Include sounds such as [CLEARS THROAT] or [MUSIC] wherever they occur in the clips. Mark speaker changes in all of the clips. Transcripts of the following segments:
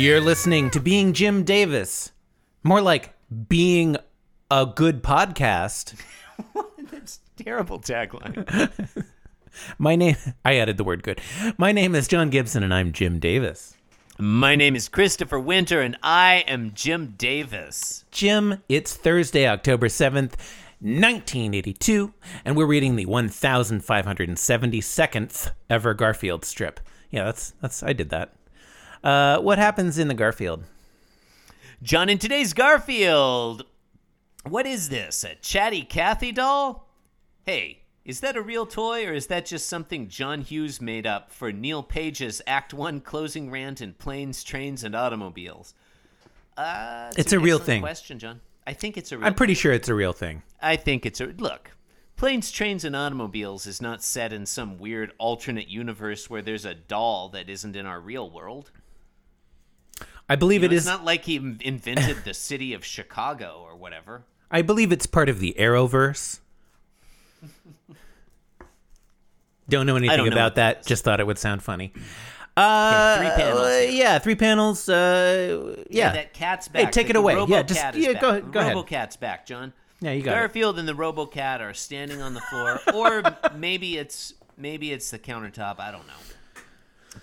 Speaker 1: You're listening to Being Jim Davis. More like being a good podcast. [LAUGHS]
Speaker 2: That's terrible tagline. [LAUGHS]
Speaker 1: My name, I added the word good. My name is John Gibson and I'm Jim Davis.
Speaker 2: My name is Christopher Winter, and I am Jim Davis.
Speaker 1: Jim, it's Thursday, October 7th, 1982, and we're reading the 1572nd ever Garfield strip. Yeah, that's, that's, I did that. Uh, what happens in the Garfield?
Speaker 2: John, in today's Garfield, what is this? A chatty Cathy doll? Hey, is that a real toy or is that just something John Hughes made up for Neal Page's Act 1 closing rant in Planes, Trains, and Automobiles? Uh,
Speaker 1: It's a real thing.
Speaker 2: question, John. I think it's a real
Speaker 1: I'm pretty sure it's a real thing.
Speaker 2: I think it's a look. Planes, Trains, and Automobiles is not set in some weird alternate universe where there's a doll that isn't in our real world.
Speaker 1: I believe
Speaker 2: You
Speaker 1: it
Speaker 2: know,
Speaker 1: is.
Speaker 2: It's not like he invented the city of Chicago or whatever.
Speaker 1: I believe it's part of the Arrowverse. Don't know anything
Speaker 2: don't know
Speaker 1: about
Speaker 2: that.
Speaker 1: Just thought it would sound funny. Uh,
Speaker 2: three panels
Speaker 1: uh,
Speaker 2: here.
Speaker 1: yeah, three panels. Uh, yeah,
Speaker 2: that cat's
Speaker 1: Hey, take
Speaker 2: The
Speaker 1: it away. Yeah, just- yeah,
Speaker 2: back.
Speaker 1: go ahead- go ahead.
Speaker 2: RoboCat's back, John.
Speaker 1: Yeah, you got it.
Speaker 2: Garfield and the RoboCat are standing on the floor, or [LAUGHS] maybe it's maybe it's the countertop. I don't know.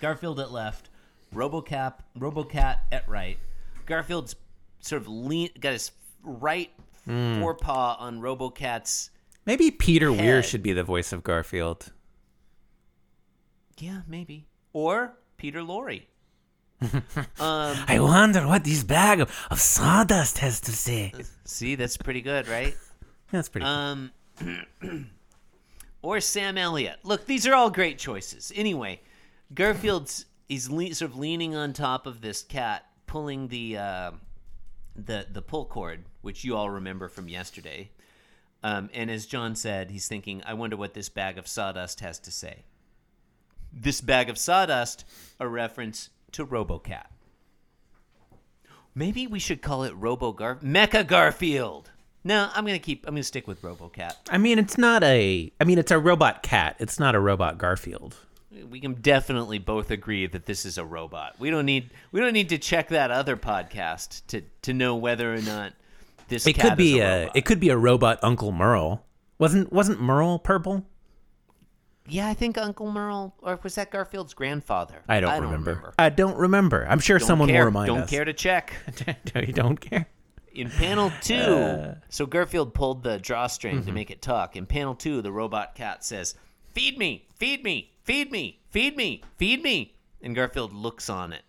Speaker 2: Garfield at left, RoboCat, RoboCat at right. Garfield's sort of lean, got his right
Speaker 1: Hmm.
Speaker 2: forepaw on RoboCat's.
Speaker 1: Maybe Peter Weir should be the voice of Garfield.
Speaker 2: Yeah, maybe. Or Peter Lorre. [LAUGHS] um,
Speaker 1: I wonder what this bag of, of sawdust has to say.
Speaker 2: see, that's pretty good, right? [LAUGHS]
Speaker 1: That's pretty.
Speaker 2: Um, [CLEARS THROAT] or Sam Elliott. Look, these are all great choices. Anyway, Garfield's he's le- sort of leaning on top of this cat, pulling the uh, the the pull cord, which you all remember from yesterday. Um, and as John said, he's thinking, "I wonder what this bag of sawdust has to say." This bag of sawdust, a reference to RoboCat. Maybe we should call it Robo Gar Mecha Garfield. No, I'm gonna keep. I'm gonna stick with RoboCat.
Speaker 1: I mean, it's not a. I mean, it's a robot cat. It's not a robot Garfield.
Speaker 2: We can definitely both agree that this is a robot. We don't need. We don't need to check that other podcast to to know whether or not this.
Speaker 1: It
Speaker 2: cat
Speaker 1: could be
Speaker 2: is a.
Speaker 1: a.
Speaker 2: robot.
Speaker 1: It could be a robot Uncle Merle. Wasn't wasn't Merle purple?
Speaker 2: yeah, I think Uncle Merle, or was that Garfield's grandfather?
Speaker 1: I don't, remember. I don't remember. I'm sure
Speaker 2: Don't
Speaker 1: someone
Speaker 2: care.
Speaker 1: will remind
Speaker 2: don't
Speaker 1: us.
Speaker 2: care to check. [LAUGHS]
Speaker 1: you don't care.
Speaker 2: In panel two,
Speaker 1: Uh.
Speaker 2: so Garfield pulled the drawstring
Speaker 1: Mm-hmm.
Speaker 2: to make it talk. In panel two, the robot cat says, "Feed me, feed me, feed me, feed me, feed me," and Garfield looks on it.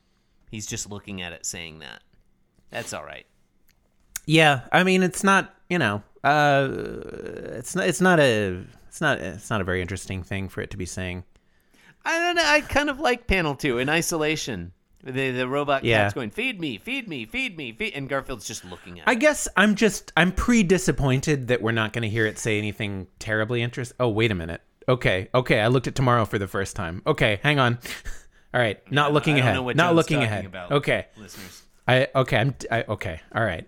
Speaker 2: He's just looking at it, saying that. That's all right.
Speaker 1: Yeah, I mean, it's not. You know, uh, it's not. It's not a. It's not. It's not a very interesting thing for it to be saying.
Speaker 2: I don't know. I kind of like panel two in isolation. The the robot
Speaker 1: Yeah.
Speaker 2: cat's going, "Feed me, feed me, feed me, feed," and Garfield's just looking at.
Speaker 1: I
Speaker 2: it.
Speaker 1: guess I'm just. I'm pre disappointed that we're not going to hear it say anything terribly interesting. Oh, wait a minute. Okay, okay. I looked at tomorrow for the first time. Okay, hang on. [LAUGHS] All right, not looking ahead. not
Speaker 2: John's
Speaker 1: looking ahead.
Speaker 2: about,
Speaker 1: Okay.
Speaker 2: listeners.
Speaker 1: I okay. I'm I, okay. All right.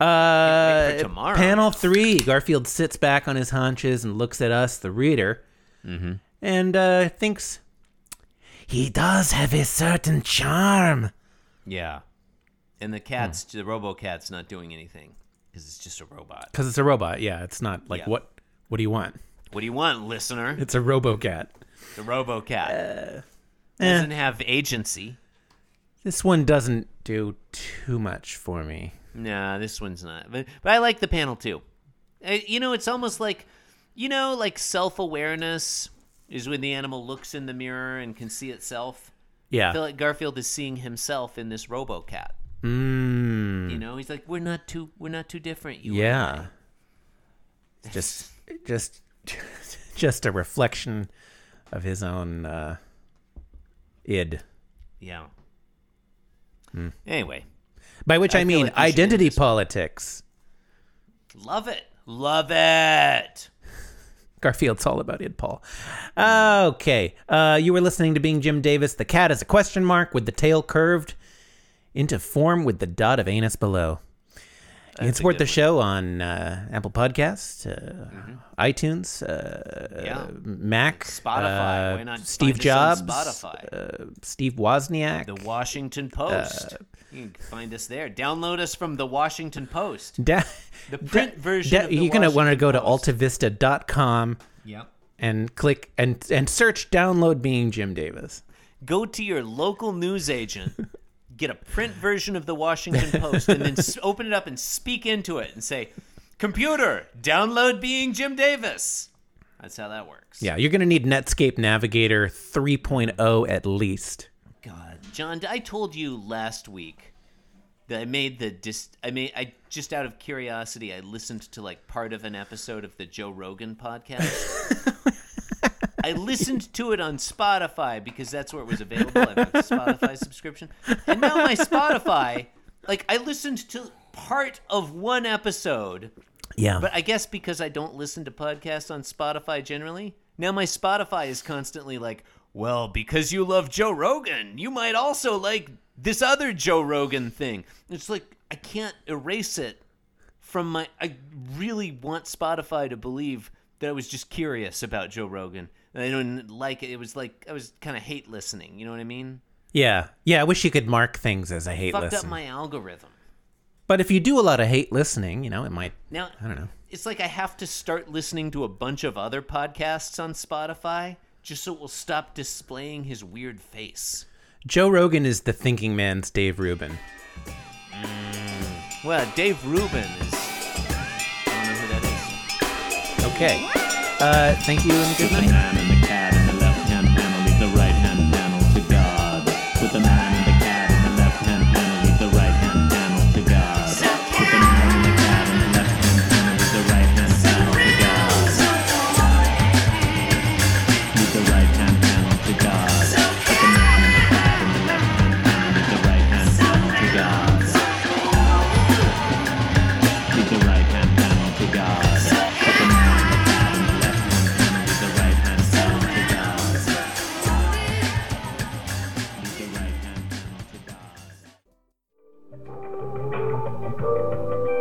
Speaker 1: Uh,
Speaker 2: tomorrow.
Speaker 1: panel three. Garfield sits back on his haunches and looks at us, the reader,
Speaker 2: Mm-hmm.
Speaker 1: and uh, thinks he does have a certain charm.
Speaker 2: Yeah, and the cat's
Speaker 1: Hmm.
Speaker 2: the RoboCat's not doing anything because it's just a robot.
Speaker 1: Because it's a robot. Yeah, it's not like
Speaker 2: Yeah.
Speaker 1: what. What do you want?
Speaker 2: What do you want, listener?
Speaker 1: It's a RoboCat.
Speaker 2: The RoboCat
Speaker 1: eh.
Speaker 2: doesn't have agency.
Speaker 1: This one doesn't do too much for me.
Speaker 2: Nah, this one's not. But, but I like the panel too. Uh, you know, it's almost like, you know, like self awareness is when the animal looks in the mirror and can see itself. Yeah. I feel like Garfield is seeing himself in this RoboCat.
Speaker 1: Mm,
Speaker 2: You know, he's like, we're not too, we're not too different. You I."
Speaker 1: yeah. Just, just, [LAUGHS] just a reflection of his own uh, id.
Speaker 2: yeah.
Speaker 1: Hmm.
Speaker 2: Anyway,
Speaker 1: By which I,
Speaker 2: I
Speaker 1: mean
Speaker 2: like we should end
Speaker 1: identity politics.
Speaker 2: love it, love it. [LAUGHS]
Speaker 1: Garfield's all about id Paul. Okay. Uh, you were listening to Being Jim Davis. The cat is a question mark with the tail curved into form with the dot of anus below. You can support the show on uh, Apple Podcasts, uh, iTunes, uh,
Speaker 2: Mm-hmm. Yeah.
Speaker 1: Mac,
Speaker 2: Spotify.
Speaker 1: uh,
Speaker 2: Why not
Speaker 1: Steve Jobs,
Speaker 2: Spotify?
Speaker 1: Uh, Steve Wozniak.
Speaker 2: The Washington Post. you can find us there. Download us from the Washington Post.
Speaker 1: Da-
Speaker 2: The [LAUGHS] print version. of the
Speaker 1: you're gonna want to go to altavista.com
Speaker 2: Yep.
Speaker 1: and click and and search download being Jim Davis.
Speaker 2: Go to your local news agent, [LAUGHS] get a print version of the Washington Post, and then s- [LAUGHS] open it up and speak into it and say, "Computer, download being Jim Davis." That's how that works.
Speaker 1: Yeah, you're gonna need Netscape Navigator 3.0 at least.
Speaker 2: God, John, I told you last week that I made the dis. I made I just out of curiosity, I listened to like part of an episode of the Joe Rogan podcast. [LAUGHS] I listened to it on Spotify because that's where it was available. I have a Spotify subscription, and now my Spotify, like I listened to part of one episode,
Speaker 1: Yeah.
Speaker 2: but I guess because I don't listen to podcasts on Spotify generally, now my Spotify is constantly like, well, because you love Joe Rogan, you might also like this other Joe Rogan thing. It's like I can't erase it from my. I really want Spotify to believe that I was just curious about Joe Rogan. And I don't like it. It was like I was kind of hate listening. You know what I mean?
Speaker 1: yeah. Yeah, I wish you could mark things as a hate
Speaker 2: Fucked
Speaker 1: listen.
Speaker 2: up my algorithm.
Speaker 1: But if you do a lot of hate listening, you know, it might
Speaker 2: Now
Speaker 1: I don't know.
Speaker 2: It's like I have to start listening to a bunch of other podcasts on Spotify just so it will stop displaying his weird face.
Speaker 1: Joe Rogan is the thinking man's Dave Rubin.
Speaker 2: Well, Dave Rubin
Speaker 1: Okay. Uh, thank you and good
Speaker 3: The
Speaker 1: night.